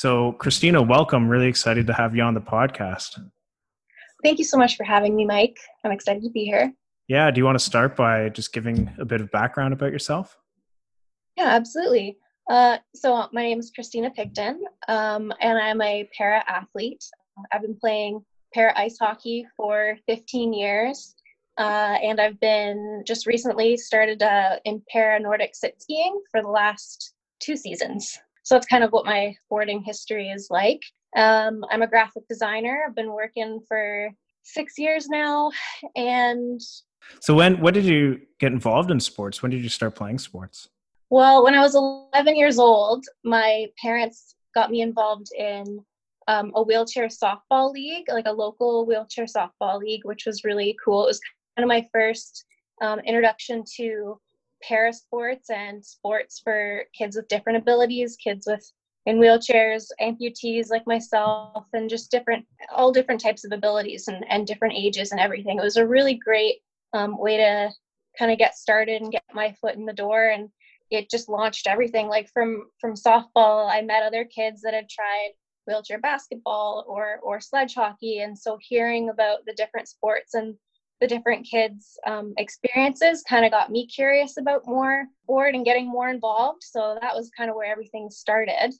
So, Christina, welcome. Really excited to have you on the podcast. Thank you so much for having me, Mike. I'm excited to be here. Yeah. Do you want to start by just giving a bit of background about yourself? Yeah, absolutely. Uh, so, my name is Christina Picton, um, and I'm a para athlete. I've been playing para ice hockey for 15 years. Uh, and I've been just recently started uh, in para Nordic sit skiing for the last two seasons. So that's kind of what my sporting history is like. Um, I'm a graphic designer. I've been working for six years now, and so when when did you get involved in sports? When did you start playing sports? Well, when I was 11 years old, my parents got me involved in um, a wheelchair softball league, like a local wheelchair softball league, which was really cool. It was kind of my first um, introduction to para sports and sports for kids with different abilities, kids with in wheelchairs, amputees like myself, and just different, all different types of abilities and, and different ages and everything. It was a really great um, way to kind of get started and get my foot in the door. And it just launched everything. Like from from softball, I met other kids that had tried wheelchair basketball or or sledge hockey, and so hearing about the different sports and the different kids' um, experiences kind of got me curious about more board and getting more involved. So that was kind of where everything started.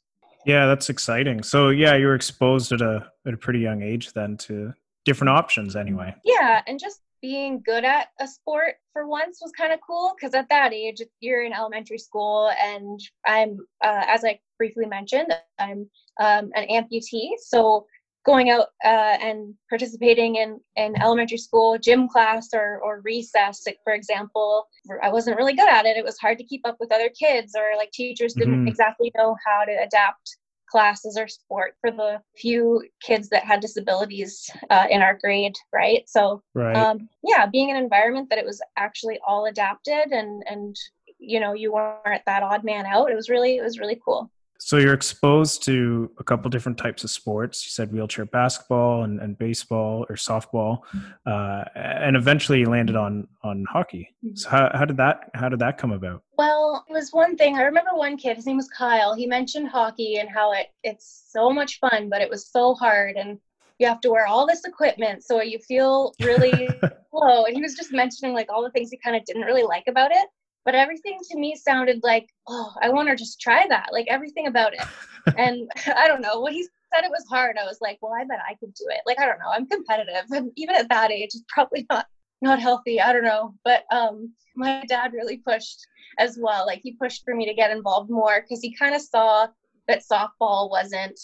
Yeah, that's exciting. So yeah, you were exposed at a at a pretty young age then to different options anyway. Yeah, and just being good at a sport for once was kind of cool because at that age you're in elementary school and i'm uh, as i briefly mentioned i'm um, an amputee so going out uh, and participating in, in elementary school gym class or, or recess for example i wasn't really good at it it was hard to keep up with other kids or like teachers didn't mm-hmm. exactly know how to adapt classes or sport for the few kids that had disabilities uh, in our grade right so right. Um, yeah being an environment that it was actually all adapted and and you know you weren't that odd man out it was really it was really cool so you're exposed to a couple different types of sports. You said wheelchair basketball and, and baseball or softball, uh, and eventually you landed on on hockey. So how, how did that how did that come about? Well, it was one thing. I remember one kid. His name was Kyle. He mentioned hockey and how it it's so much fun, but it was so hard and you have to wear all this equipment so you feel really low. And he was just mentioning like all the things he kind of didn't really like about it but everything to me sounded like oh i want to just try that like everything about it and i don't know when he said it was hard i was like well i bet i could do it like i don't know i'm competitive and even at that age it's probably not not healthy i don't know but um my dad really pushed as well like he pushed for me to get involved more because he kind of saw that softball wasn't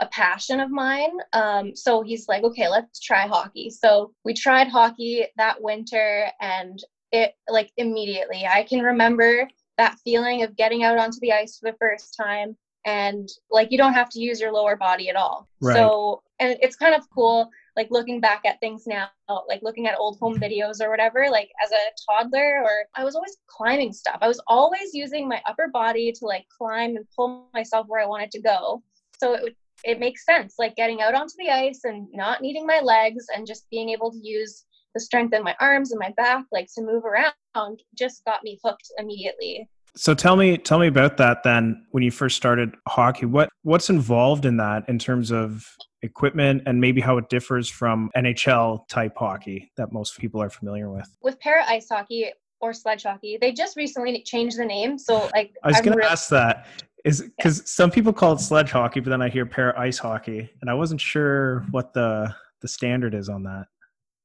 a passion of mine. Um, so he's like, okay, let's try hockey. So we tried hockey that winter, and it like immediately. I can remember that feeling of getting out onto the ice for the first time and like you don't have to use your lower body at all. Right. So and it's kind of cool like looking back at things now like looking at old home videos or whatever like as a toddler or i was always climbing stuff i was always using my upper body to like climb and pull myself where i wanted to go so it it makes sense like getting out onto the ice and not needing my legs and just being able to use the strength in my arms and my back, like to move around, just got me hooked immediately. So tell me, tell me about that. Then, when you first started hockey, what what's involved in that in terms of equipment and maybe how it differs from NHL type hockey that most people are familiar with? With para ice hockey or sledge hockey, they just recently changed the name. So, like, I was going to ask that is because yeah. some people call it sledge hockey, but then I hear para ice hockey, and I wasn't sure what the the standard is on that.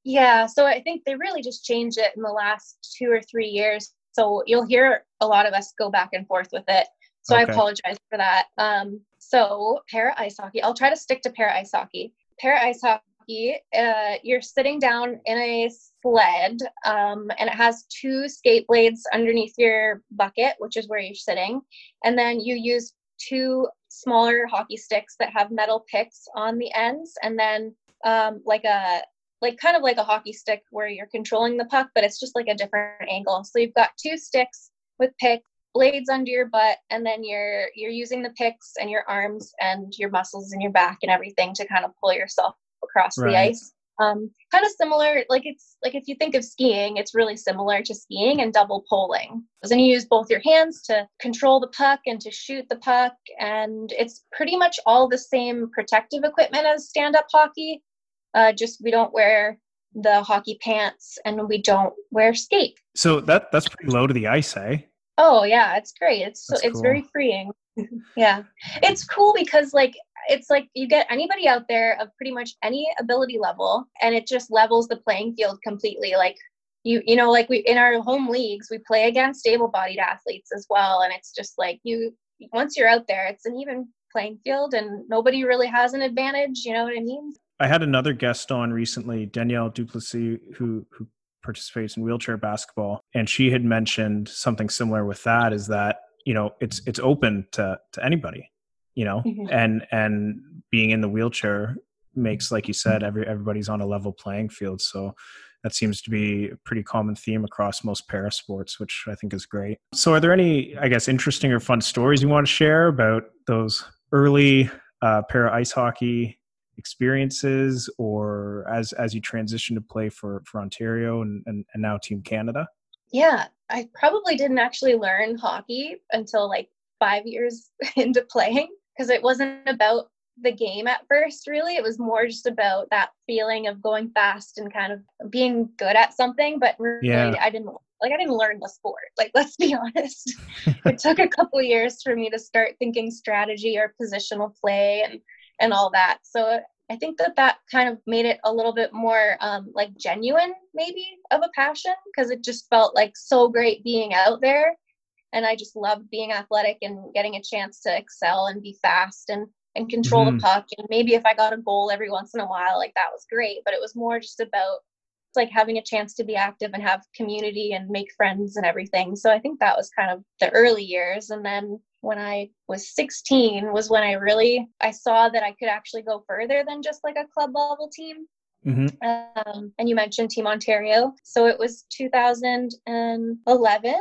Yeah, so I think they really just changed it in the last two or three years. So you'll hear a lot of us go back and forth with it. So okay. I apologize for that. Um, so para ice hockey, I'll try to stick to para ice hockey. Para ice hockey, uh, you're sitting down in a sled, um, and it has two skate blades underneath your bucket, which is where you're sitting, and then you use two smaller hockey sticks that have metal picks on the ends, and then um, like a like kind of like a hockey stick where you're controlling the puck, but it's just like a different angle. So you've got two sticks with picks, blades under your butt, and then you're you're using the picks and your arms and your muscles and your back and everything to kind of pull yourself across right. the ice. Um, kind of similar, like it's like if you think of skiing, it's really similar to skiing and double poling. Then you use both your hands to control the puck and to shoot the puck, and it's pretty much all the same protective equipment as stand-up hockey. Uh, just we don't wear the hockey pants and we don't wear skate. So that that's pretty low to the ice, eh? Oh yeah, it's great. It's so, it's very freeing. yeah. It's cool because like it's like you get anybody out there of pretty much any ability level and it just levels the playing field completely like you you know like we in our home leagues we play against able-bodied athletes as well and it's just like you once you're out there it's an even playing field and nobody really has an advantage you know what i mean I had another guest on recently, Danielle Duplessis, who who participates in wheelchair basketball, and she had mentioned something similar with that. Is that you know it's it's open to to anybody, you know, Mhm. and and being in the wheelchair makes, like you said, every everybody's on a level playing field. So that seems to be a pretty common theme across most para sports, which I think is great. So, are there any, I guess, interesting or fun stories you want to share about those early uh, para ice hockey experiences, or as as you transition to play for for Ontario and and, and now Team Canada? yeah i probably didn't actually learn hockey until like five years into playing because it wasn't about the game at first really it was more just about that feeling of going fast and kind of being good at something but really Yeah. i didn't like i didn't learn the sport like let's be honest it took a couple years for me to start thinking strategy or positional play and and all that. So i think that that kind of made it a little bit more um, like genuine maybe of a passion because it just felt like so great being out there. And i just loved being athletic and getting a chance to excel and be fast and and control Mhm. the puck. And maybe if i got a goal every once in a while like that was great but it was more just about like having a chance to be active and have community and make friends and everything. So i think that was kind of the early years. And then when i was 16 was when i really i saw that i could actually go further than just like a club level team hmm um, and you mentioned Team Ontario. So it was 2011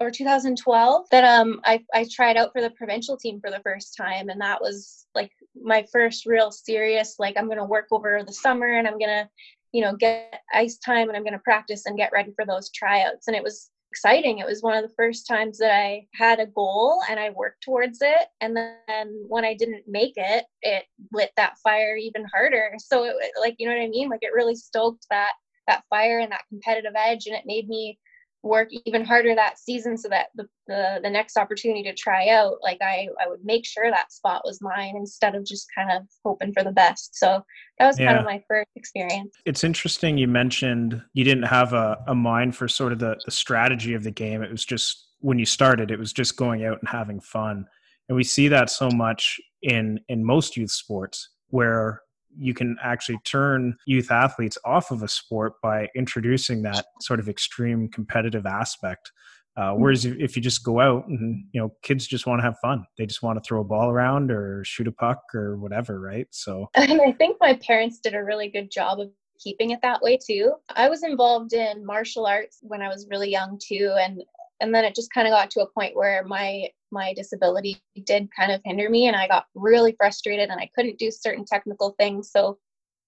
or 2012 that um, I, I tried out for the provincial team for the first time. And that was like my first real serious, like, I'm going to work over the summer and I'm going to, you know, get ice time and I'm going to practice and get ready for those tryouts. And it was exciting. It was one of the first times that I had a goal and I worked towards it. And then when I didn't make it, it lit that fire even harder. So it like you know what I mean? Like it really stoked that that fire and that competitive edge and it made me work even harder that season so that the, the the next opportunity to try out like I I would make sure that spot was mine instead of just kind of hoping for the best. So that was kind of my first experience. It's interesting you mentioned you didn't have a, a mind for sort of the, the strategy of the game. It was just when you started, it was just going out and having fun. And we see that so much in in most youth sports where you can actually turn youth athletes off of a sport by introducing that sort of extreme competitive aspect. Uh, whereas if, if you just go out and you know kids just want to have fun, they just want to throw a ball around or shoot a puck or whatever, right? So And I think my parents did a really good job of keeping it that way too. I was involved in martial arts when I was really young too and and then it just kind of got to a point where my my disability did kind of hinder me and I got really frustrated and I couldn't do certain technical things. So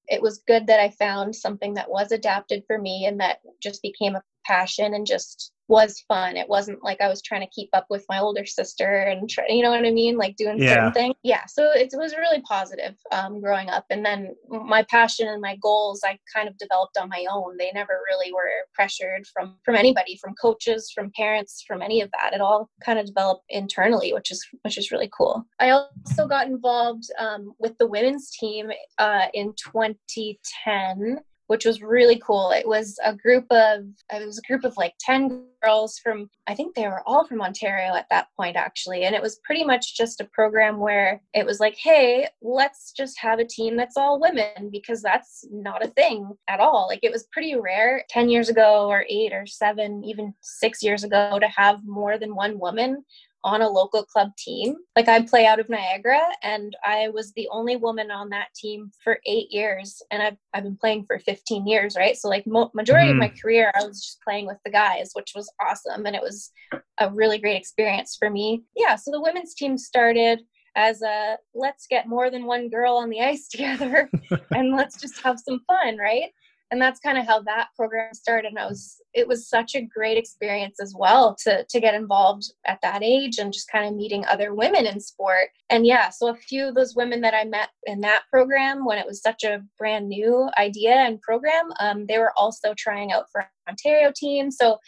it was good that I found something that was adapted for me and that just became a passion and just was fun. It wasn't like I was trying to keep up with my older sister and try, you know what I mean, like doing Yeah. certain things. Yeah, so it was really positive um, growing up. And then my passion and my goals, I kind of developed on my own. They never really were pressured from from anybody, from coaches, from parents, from any of that. It all kind of developed internally, which is which is really cool. I also got involved um, with the women's team uh, in 2010 which was really cool. It was a group of it was a group of like 10 girls from I think they were all from Ontario at that point actually. And it was pretty much just a program where it was like, "Hey, let's just have a team that's all women because that's not a thing at all." Like it was pretty rare 10 years ago or 8 or 7, even 6 years ago to have more than one woman on a local club team. Like I play out of Niagara and I was the only woman on that team for 8 years and I've I've been playing for 15 years, right? So like mo- majority of mm-hmm. my career I was just playing with the guys, which was awesome and it was a really great experience for me. Yeah, so the women's team started as a let's get more than one girl on the ice together and let's just have some fun, right? And that's kind of how that program started and I was it was such a great experience as well to to get involved at that age and just kind of meeting other women in sport. And yeah so a few of those women that I met in that program when it was such a brand new idea and program um, they were also trying out for Ontario team. So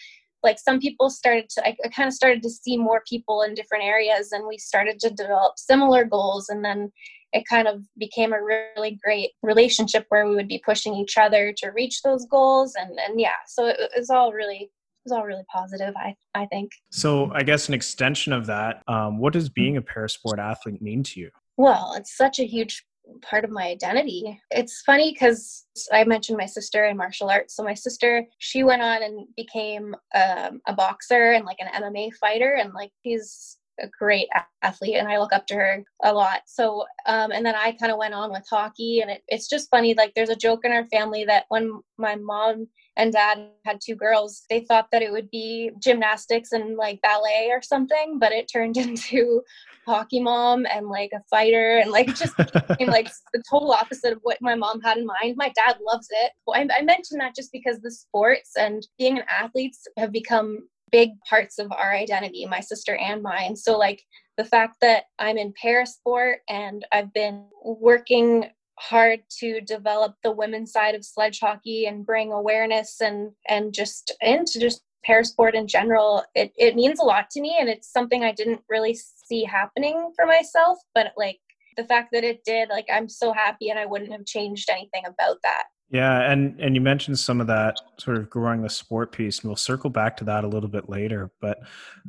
like some people started to I, I kind of started to see more people in different areas and we started to develop similar goals and then it kind of became a really great relationship where we would be pushing each other to reach those goals and and yeah so it, it was all really it was all really positive i i think so i guess an extension of that um, what does being a parasport athlete mean to you well it's such a huge part of my identity. It's funny because I mentioned my sister in martial arts. So my sister, she went on and became um, a boxer and like an MMA fighter, and like she's a great athlete and I look up to her a lot. So, um, and then I kind of went on with hockey and it, it's just funny. Like there's a joke in our family that when my mom and dad had two girls, they thought that it would be gymnastics and like ballet or something, but it turned into hockey mom and like a fighter and like just became like the total opposite of what my mom had in mind. My dad loves it. Well, I, I mentioned that just because the sports and being an athlete have become big parts of our identity, my sister and mine. So, like the fact that I'm in parasport and I've been working hard to develop the women's side of sledge hockey and bring awareness and and just into just parasport in general it, it means a lot to me and it's something i didn't really see happening for myself but like the fact that it did like i'm so happy and i wouldn't have changed anything about that yeah, and and you mentioned some of that sort of growing the sport piece, and we'll circle back to that a little bit later. But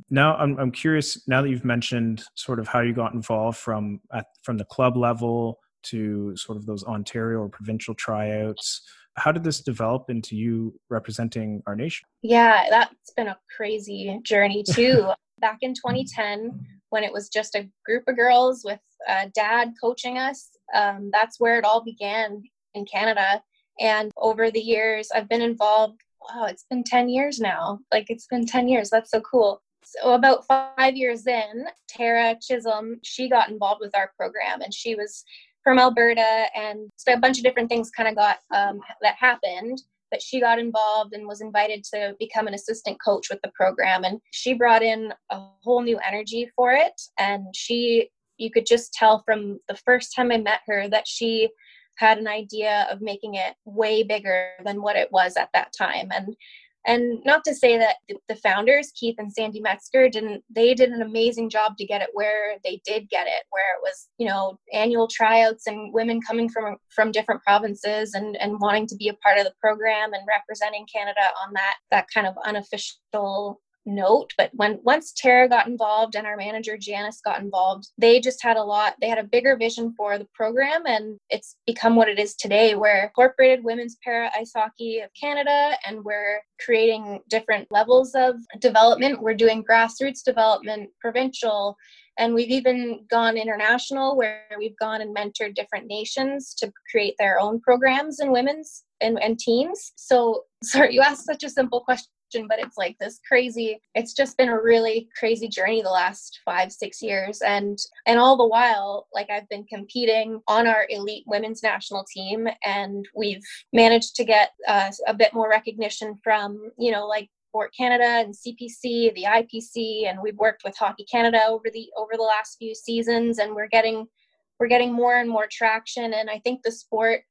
now I'm I'm curious. Now that you've mentioned sort of how you got involved from at from the club level to sort of those Ontario or provincial tryouts, how did this develop into you representing our nation? Yeah, that's been a crazy journey too. Back in 2010, when it was just a group of girls with uh, dad coaching us, um, that's where it all began in Canada and over the years, I've been involved. Wow, it's been 10 years now. Like it's been 10 years. That's so cool. So about five years in, Tara Chisholm, she got involved with our program and she was from Alberta and so a bunch of different things kind of got um, that happened but she got involved and was invited to become an assistant coach with the program and she brought in a whole new energy for it and she you could just tell from the first time i met her that she had an idea of making it way bigger than what it was at that time. And and not to say that the founders keith and sandy metzger didn't they did an amazing job to get it where they did get it where it was you know annual tryouts and women coming from from different provinces and and wanting to be a part of the program and representing canada on that that kind of unofficial note but when once tara got involved and our manager janice got involved they just had a lot they had a bigger vision for the program and it's become what it is today where incorporated women's para ice hockey of canada and we're creating different levels of development. We're doing grassroots development provincial and we've even gone international where we've gone and mentored different nations to create their own programs in women's and, and teams. So sorry you asked such a simple question but it's like this crazy it's just been a really crazy journey the last five six years and and all the while like i've been competing on our elite women's national team and we've managed to get uh, a bit more recognition from you know like Sport Canada and CPC, the IPC, and we've worked with Hockey Canada over the over the last few seasons, and we're getting we're getting more and more traction. And I think the sport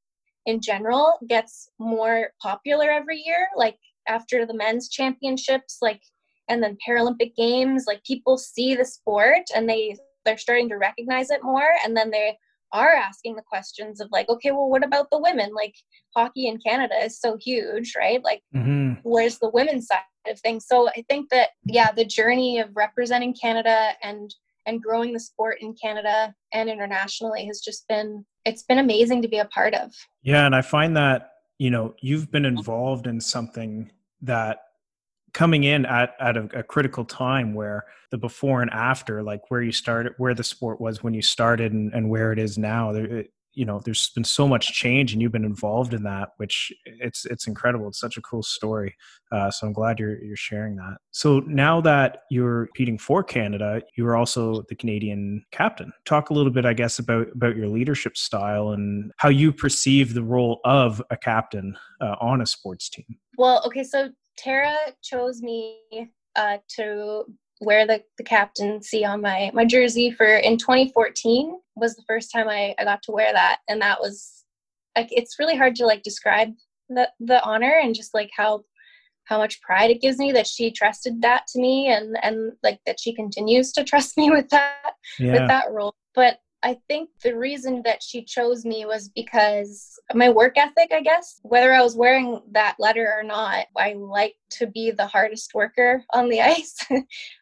in general gets more popular every year. Like after the men's championships like and then paralympic games like people see the sport and they they're starting to recognize it more. And then they are asking the questions of like okay well what about the women? Like hockey in canada is so huge right? Like mm-hmm. where's the women's side of things? So i think that yeah the journey of representing canada and and growing the sport in canada and internationally has just been it's been amazing to be a part of. Yeah and i find that you know you've been involved in something that coming in at, at a, a, critical time where the before and after like where you started where the sport was when you started and, and where it is now it, you know there's been so much change and you've been involved in that which it's it's incredible. It's such a cool story. Uh, so i'm glad you're you're sharing that. So now that you're competing for canada you're also the canadian captain. Talk a little bit i guess about about your leadership style and how you perceive the role of a captain uh, on a sports team. Well okay so tara chose me uh, to wear the, the captaincy on my my jersey for in 2014 was the first time I, I got to wear that and that was like it's really hard to like describe the the honor and just like how how much pride it gives me that she trusted that to me and and like that she continues to trust me with that yeah. with that role but I think the reason that she chose me was because my work ethic, I guess. Whether I was wearing that letter or not, I like to be the hardest worker on the ice.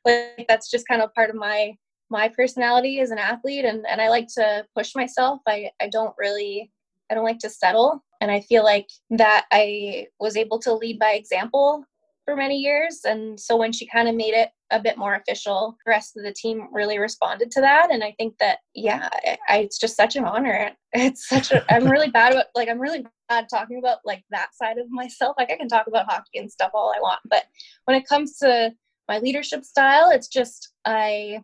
like that's just kind of part of my my personality as an athlete and, and I like to push myself. I, I don't really I don't like to settle. And I feel like that I was able to lead by example for many years. And so when she kind of made it a bit more official, the rest of the team really responded to that. And I think that, yeah, I, it's just such an honor. It's such a, I'm really bad about, like, I'm really bad talking about like that side of myself. Like, I can talk about hockey and stuff all I want. But when it comes to my leadership style, it's just, I,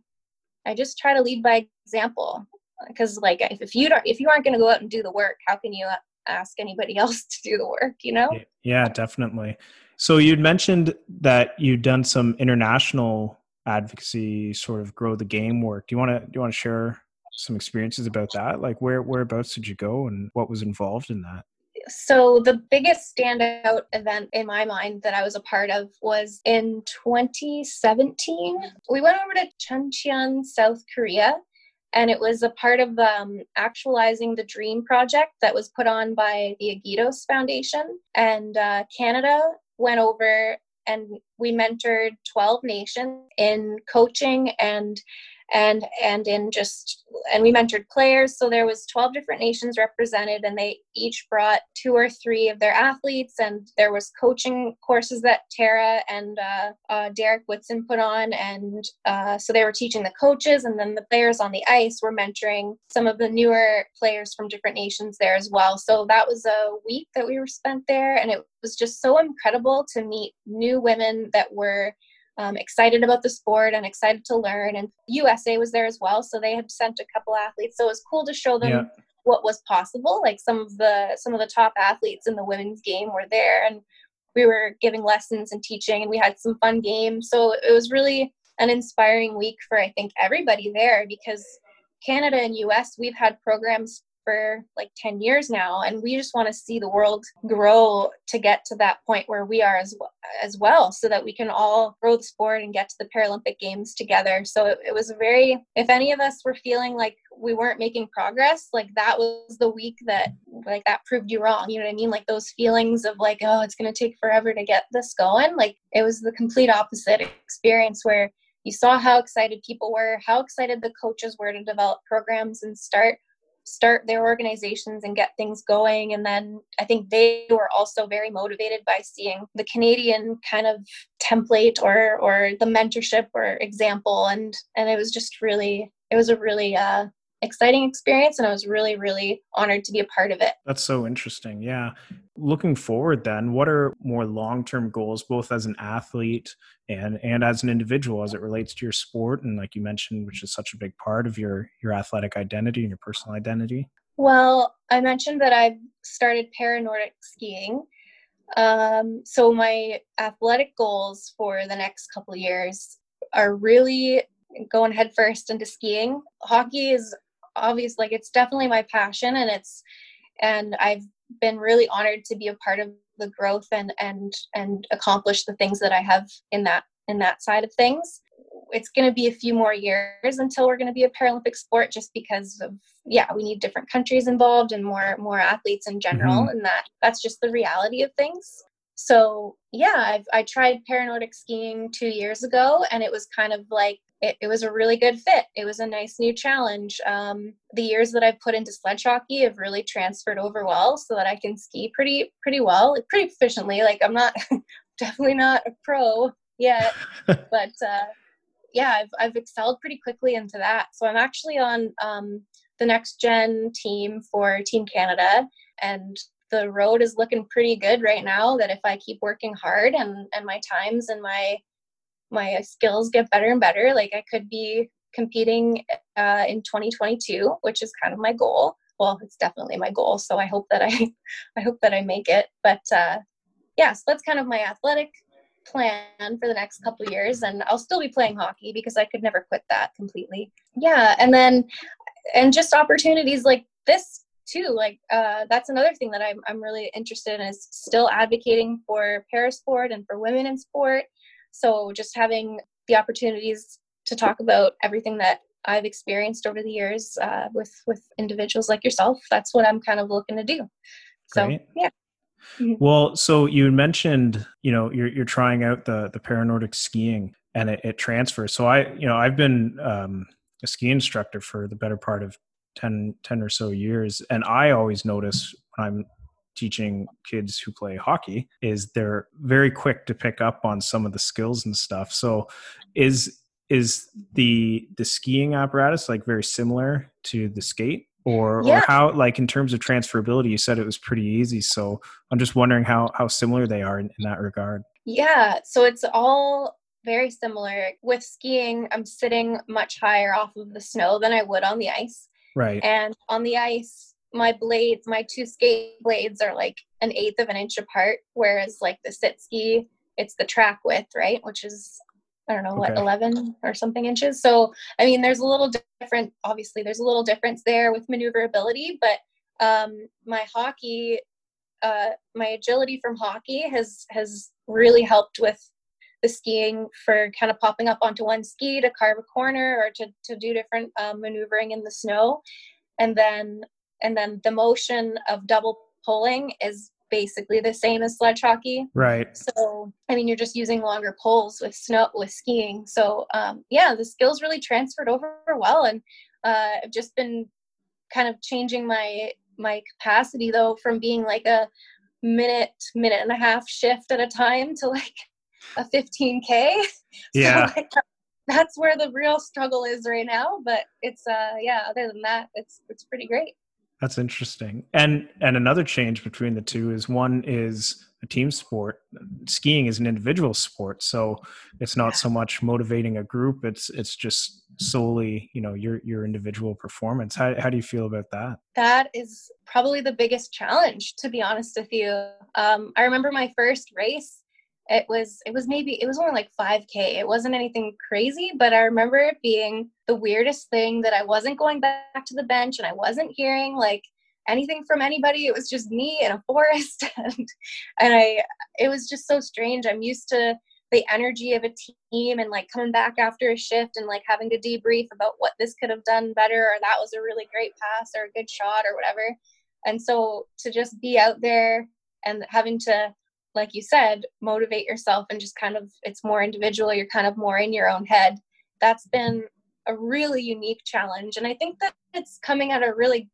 I just try to lead by example. Because like if, if you don't if you aren't going to go out and do the work, how can you ask anybody else to do the work? You know? Yeah, definitely. So you'd mentioned that you'd done some international advocacy, sort of grow the game work. Do you want to do you want to share some experiences about that? Like where whereabouts did you go and what was involved in that? So the biggest standout event in my mind that I was a part of was in 2017. We went over to Chuncheon, South Korea, and it was a part of um, actualizing the dream project that was put on by the agitos foundation. And uh, canada went over and we mentored 12 nations in coaching and and and in just and we mentored players. So there was 12 different nations represented and they each brought two or three of their athletes. And there was coaching courses that tara and uh, uh, derek whitson put on. And uh, so they were teaching the coaches and then the players on the ice were mentoring some of the newer players from different nations there as well. So that was a week that we were spent there and it was just so incredible to meet new women that were um, excited about the sport and excited to learn. And USA was there as well, so they had sent a couple athletes. So it was cool to show them yeah. what was possible. Like some of the some of the top athletes in the women's game were there, and we were giving lessons and teaching, and we had some fun games. So it was really an inspiring week for I think everybody there because Canada and US we've had programs for like 10 years now and we just want to see the world grow to get to that point where we are as well, as well so that we can all grow the sport and get to the Paralympic games together. So it, it was very if any of us were feeling like we weren't making progress like that was the week that like that proved you wrong you know what i mean? Like those feelings of like oh it's going to take forever to get this going like it was the complete opposite experience where you saw how excited people were how excited the coaches were to develop programs and start start their organizations and get things going. And then I think they were also very motivated by seeing the Canadian kind of template or or the mentorship or example. And and it was just really it was a really uh, exciting experience and I was really, really honored to be a part of it. That's so interesting. Yeah. Looking forward then, what are more long-term goals both as an athlete and and as an individual as it relates to your sport and like you mentioned which is such a big part of your your athletic identity and your personal identity? Well, I mentioned that I've started para-Nordic skiing. Um, so my athletic goals for the next couple years are really going headfirst into skiing. Hockey is obvious like it's definitely my passion and it's and I've been really honored to be a part of the growth and and and accomplish the things that I have in that in that side of things. It's going to be a few more years until we're going to be a Paralympic sport, just because of yeah, we need different countries involved and more more athletes in general, mm-hmm. and that that's just the reality of things. So yeah, I've I tried para-Nordic skiing two years ago, and it was kind of like it, it, was a really good fit. It was a nice new challenge. Um, the years that I've put into sledge hockey have really transferred over well, so that I can ski pretty pretty well, pretty efficiently. Like I'm not definitely not a pro yet, but uh, yeah, I've I've excelled pretty quickly into that. So I'm actually on um, the next gen team for Team Canada, and the road is looking pretty good right now. That if I keep working hard and and my times and my my skills get better and better, like I could be competing uh, in 2022, which is kind of my goal. Well, it's definitely my goal, so I hope that I I hope that I make it. But uh, yeah, so that's kind of my athletic plan for the next couple years and I'll still be playing hockey because I could never quit that completely. Yeah, and then and just opportunities like this too. Like uh, that's another thing that I'm I'm really interested in is still advocating for parasport and for women in sport. So just having the opportunities to talk about everything that I've experienced over the years uh, with with individuals like yourself. That's what I'm kind of looking to do. So Great. yeah. Mm-hmm. Well, so you mentioned, you know, you're you're trying out the the paranordic skiing and it, it transfers. So I, you know, I've been um, a ski instructor for the better part of 10, 10 or so years, and I always notice when I'm teaching kids who play hockey is they're very quick to pick up on some of the skills and stuff. So is is the the skiing apparatus like very similar to the skate? Or yeah. or how like in terms of transferability you said it was pretty easy. So i'm just wondering how how similar they are in, in that regard. Yeah. So it's all very similar. With skiing i'm sitting much higher off of the snow than i would on the ice. Right. And on the ice my blades my two skate blades are like an eighth of an inch apart whereas like the sit ski it's the track width right which is I don't know what 11 or something inches. So I mean, there's a little different. Obviously, there's a little difference there with maneuverability, but um, my hockey, uh, my agility from hockey has has really helped with the skiing for kind of popping up onto one ski to carve a corner or to to do different um, maneuvering in the snow, and then and then the motion of double poling is basically the same as sledge hockey. Right. So, I mean, you're just using longer poles with snow with skiing. So, um, yeah, the skills really transferred over well, and uh, I've just been kind of changing my my capacity though from being like a minute minute and a half shift at a time to like a 15k. Yeah. So, like, that's where the real struggle is right now, but it's uh yeah, other than that, it's it's pretty great. That's interesting. And and another change between the two is one is a team sport. Skiing is an individual sport, so it's not so much motivating a group. It's it's just solely you know your your individual performance. How how do you feel about that? That is probably the biggest challenge, to be honest with you. Um, I remember my first race it was it was maybe it was only like 5k it wasn't anything crazy but i remember it being the weirdest thing that i wasn't going back to the bench and i wasn't hearing like anything from anybody. It was just me in a forest and, and i it was just so strange. I'm used to the energy of a team and like coming back after a shift and like having to debrief about what this could have done better or that was a really great pass or a good shot or whatever. And so to just be out there and having to like you said, motivate yourself and just kind of, it's more individual. You're kind of more in your own head. That's mm-hmm. been a really unique challenge. And I think that it's coming at a really,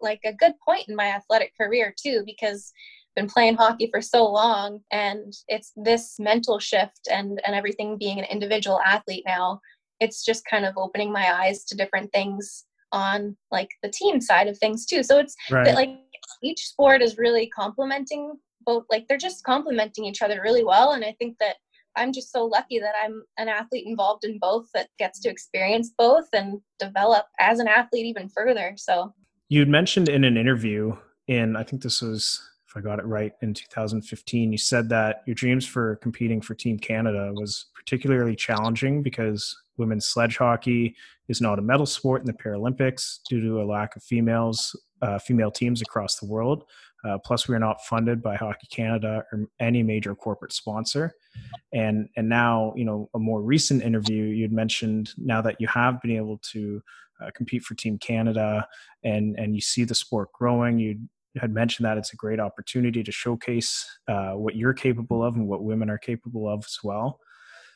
like a good point in my athletic career too, because I've been playing hockey for so long and it's this mental shift and, and everything being an individual athlete now. It's just kind of opening my eyes to different things on like the team side of things too. So it's right. like each sport is really complementing both like they're just complementing each other really well and i think that i'm just so lucky that i'm an athlete involved in both that gets to experience both and develop as an athlete even further so. You'd mentioned in an interview in i think this was if i got it right in 2015 you said that your dreams for competing for team canada was particularly challenging because women's sledge hockey is not a medal sport in the paralympics due to a lack of females uh, female teams across the world uh, plus, we are not funded by Hockey Canada or any major corporate sponsor. And and now, you know, a more recent interview, you'd mentioned now that you have been able to uh, compete for Team Canada, and and you see the sport growing. You had mentioned that it's a great opportunity to showcase uh, what you're capable of and what women are capable of as well.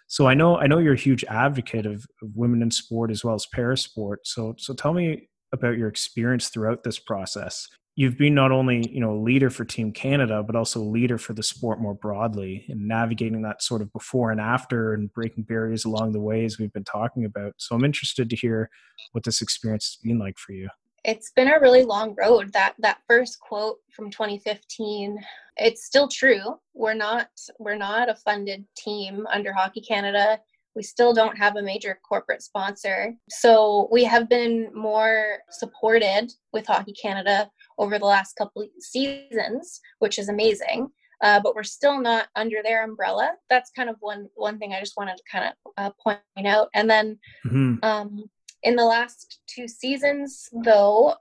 So I know I know you're a huge advocate of, of women in sport as well as parasport. So so tell me about your experience throughout this process you've been not only you know a leader for team canada but also a leader for the sport more broadly and navigating that sort of before and after and breaking barriers along the way as we've been talking about so i'm interested to hear what this experience has been like for you it's been a really long road. That that first quote from 2015, it's still true. We're not we're not a funded team under Hockey Canada. We still don't have a major corporate sponsor. So we have been more supported with Hockey Canada over the last couple seasons, which is amazing. Uh, but we're still not under their umbrella. That's kind of one one thing I just wanted to kind of uh, point out. And then mm-hmm. um, in the last two seasons, though,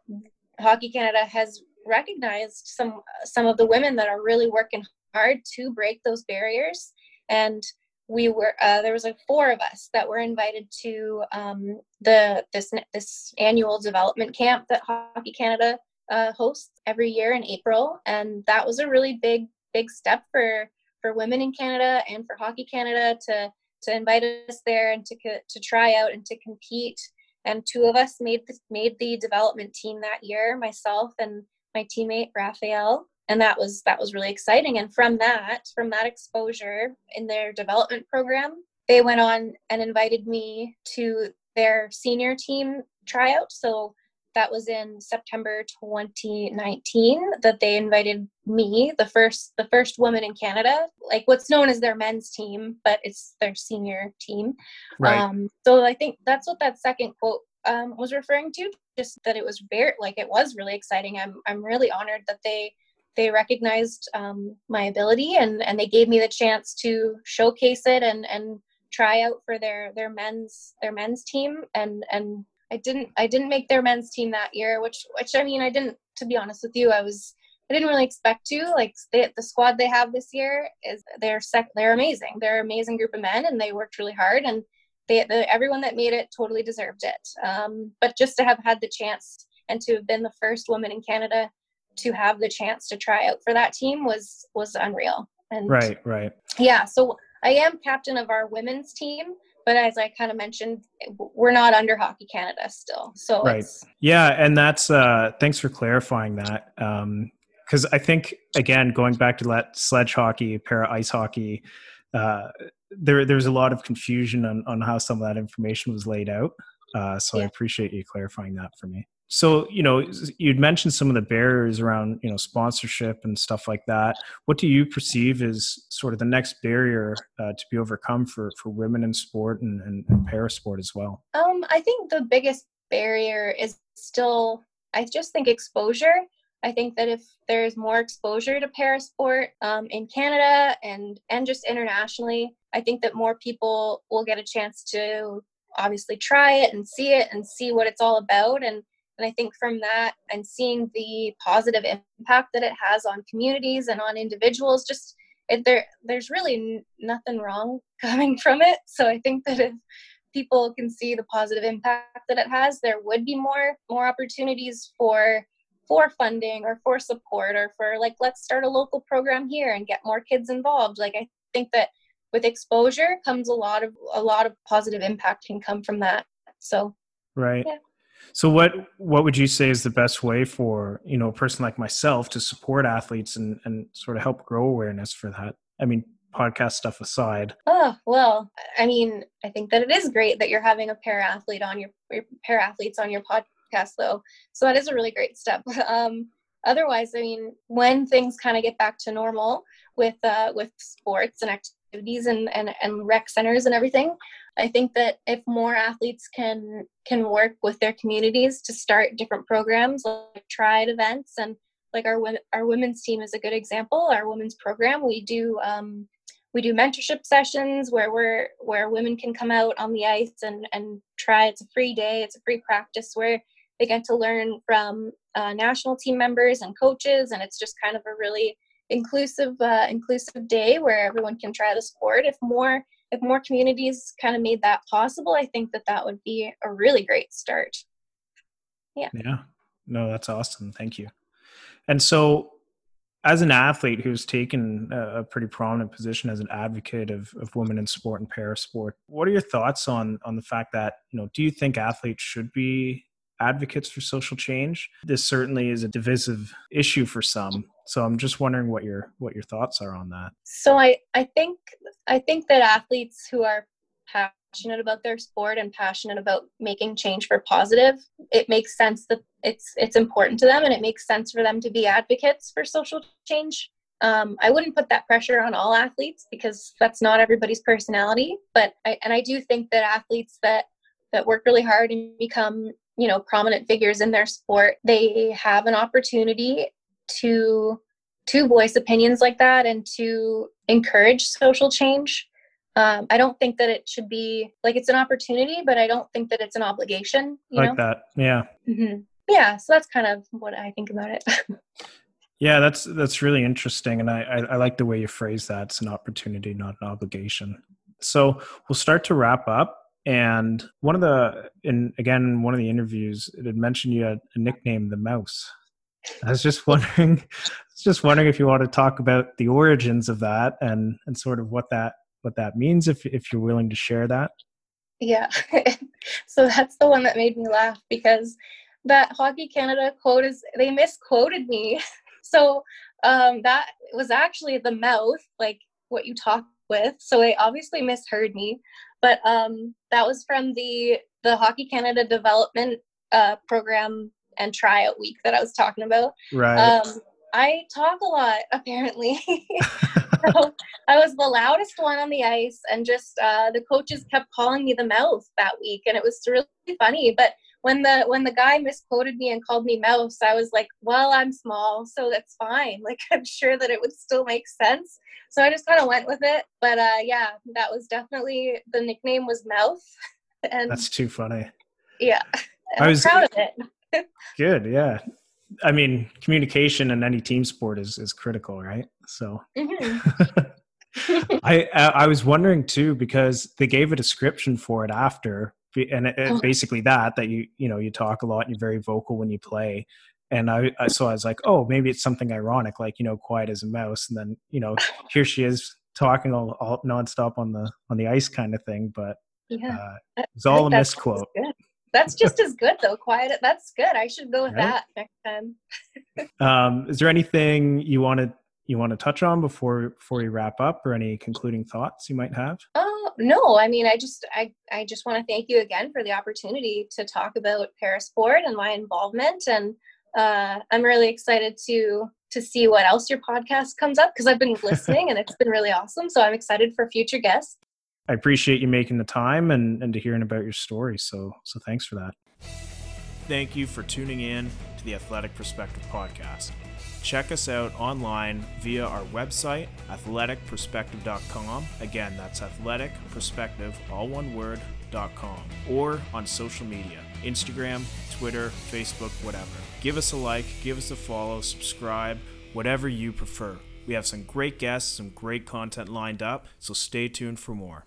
Hockey Canada has recognized some some of the women that are really working hard to break those barriers and we were uh, there was like four of us that were invited to um, the this this annual development camp that Hockey Canada uh, hosts every year in April, and that was a really big big step for for women in Canada and for Hockey Canada to to invite us there and to to try out and to compete. And two of us made the, made the development team that year, myself and my teammate Raphael and that was that was really exciting and from that from that exposure in their development program they went on and invited me to their senior team tryout so that was in September 2019 that they invited me the first the first woman in Canada like what's known as their men's team but it's their senior team right. um, so I think that's what that second quote um, was referring to just that it was very like it was really exciting I'm I'm really honored that they they recognized um, my ability and and they gave me the chance to showcase it and and try out for their their men's their men's team and and I didn't I didn't make their men's team that year which which I mean I didn't to be honest with you I was I didn't really expect to like they, the squad they have this year is they're sec they're amazing they're an amazing group of men and they worked really hard and they the, everyone that made it totally deserved it um, but just to have had the chance and to have been the first woman in Canada to have the chance to try out for that team was was unreal. And right, right. Yeah, so I am captain of our women's team, but as I kind of mentioned, we're not under Hockey Canada still. So right, yeah, and that's uh, thanks for clarifying that. Um, because I think again, going back to that sledge hockey, para ice hockey, uh, there there's a lot of confusion on on how some of that information was laid out. Uh, so yeah. I appreciate you clarifying that for me so you know you'd mentioned some of the barriers around you know sponsorship and stuff like that. What do you perceive as sort of the next barrier uh, to be overcome for for women in sport and, and, and para sport as well? Um i think the biggest barrier is still i just think exposure. I think that if there's more exposure to para sport um, in canada and and just internationally i think that more people will get a chance to obviously try it and see it and see what it's all about. And and I think from that and seeing the positive impact that it has on communities and on individuals, just it, there, there's really n- nothing wrong coming from it. So I think that if people can see the positive impact that it has, there would be more more opportunities for for funding or for support or for like let's start a local program here and get more kids involved. Like I think that with exposure comes a lot of a lot of positive impact can come from that. So right. Yeah. So what what would you say is the best way for you know a person like myself to support athletes and and sort of help grow awareness for that? I mean, podcast stuff aside. Oh well, I mean, I think that it is great that you're having a para athlete on your, your para athletes on your podcast though. So that is a really great step. Um, otherwise, I mean, when things kind of get back to normal with uh, with sports and activities and, and and rec centers and everything, I think that if more athletes can can work with their communities to start different programs like tried events and like our our women's team is a good example. Our women's program we do um, we do mentorship sessions where we're where women can come out on the ice and and try. It's a free day. It's a free practice where they get to learn from uh, national team members and coaches, and it's just kind of a really inclusive uh, inclusive day where everyone can try the sport. If more if more communities kind of made that possible, I think that that would be a really great start. Yeah. Yeah. No, that's awesome. Thank you. And so, as an athlete who's taken a pretty prominent position as an advocate of, of women in sport and para sport, what are your thoughts on on the fact that you know? Do you think athletes should be advocates for social change? This certainly is a divisive issue for some. So I'm just wondering what your what your thoughts are on that. So I I think I think that athletes who are passionate about their sport and passionate about making change for positive, it makes sense that it's it's important to them and it makes sense for them to be advocates for social change. Um, I wouldn't put that pressure on all athletes because that's not everybody's personality. But I, and I do think that athletes that that work really hard and become you know prominent figures in their sport, they have an opportunity to to voice opinions like that and to encourage social change um, I don't think that it should be like it's an opportunity, but I don't think that it's an obligation. You like know? that, yeah. Mm-hmm. Yeah, so that's kind of what I think about it. yeah, that's that's really interesting, and I, I I like the way you phrase that. It's an opportunity, not an obligation. So we'll start to wrap up. And one of the, and again, one of the interviews, it had mentioned you had a nickname, the Mouse. I was just wondering, I was just wondering if you want to talk about the origins of that and and sort of what that what that means if if you're willing to share that. Yeah. So that's the one that made me laugh because that hockey canada quote is they misquoted me. So um that was actually the mouth like what you talk with. So they obviously misheard me. But um that was from the the hockey canada development uh program and try tryout week that i was talking about right um I talk a lot, apparently. so I was the loudest one on the ice, and just uh, the coaches kept calling me the mouth that week, and it was really funny. But when the when the guy misquoted me and called me mouse, I was like, "Well, I'm small, so that's fine. Like, I'm sure that it would still make sense." So I just kind of went with it. But uh, yeah, that was definitely the nickname was mouth, and that's too funny. Yeah, I was proud of it. Good, yeah. I mean, communication in any team sport is is critical, right? So, mm-hmm. I I was wondering too because they gave a description for it after, and it, oh. basically that that you you know you talk a lot and you're very vocal when you play, and I, I so I was like, oh, maybe it's something ironic, like you know, quiet as a mouse, and then you know, here she is talking all, all nonstop on the on the ice kind of thing, but yeah, uh, it's all a misquote. That's just as good though. Quiet. That's good. I should go with right. that next time. um, is there anything you wanted you want to touch on before before we wrap up, or any concluding thoughts you might have? Oh no. I mean, I just I I just want to thank you again for the opportunity to talk about parasport and my involvement, and uh, I'm really excited to to see what else your podcast comes up because I've been listening and it's been really awesome. So I'm excited for future guests. I appreciate you making the time and, and to hearing about your story. So so thanks for that. Thank you for tuning in to the Athletic Perspective Podcast. Check us out online via our website, athleticperspective.com. Again, that's athleticperspective, all one word, .com, or on social media Instagram, Twitter, Facebook, whatever. Give us a like, give us a follow, subscribe, whatever you prefer. We have some great guests, some great content lined up, so stay tuned for more.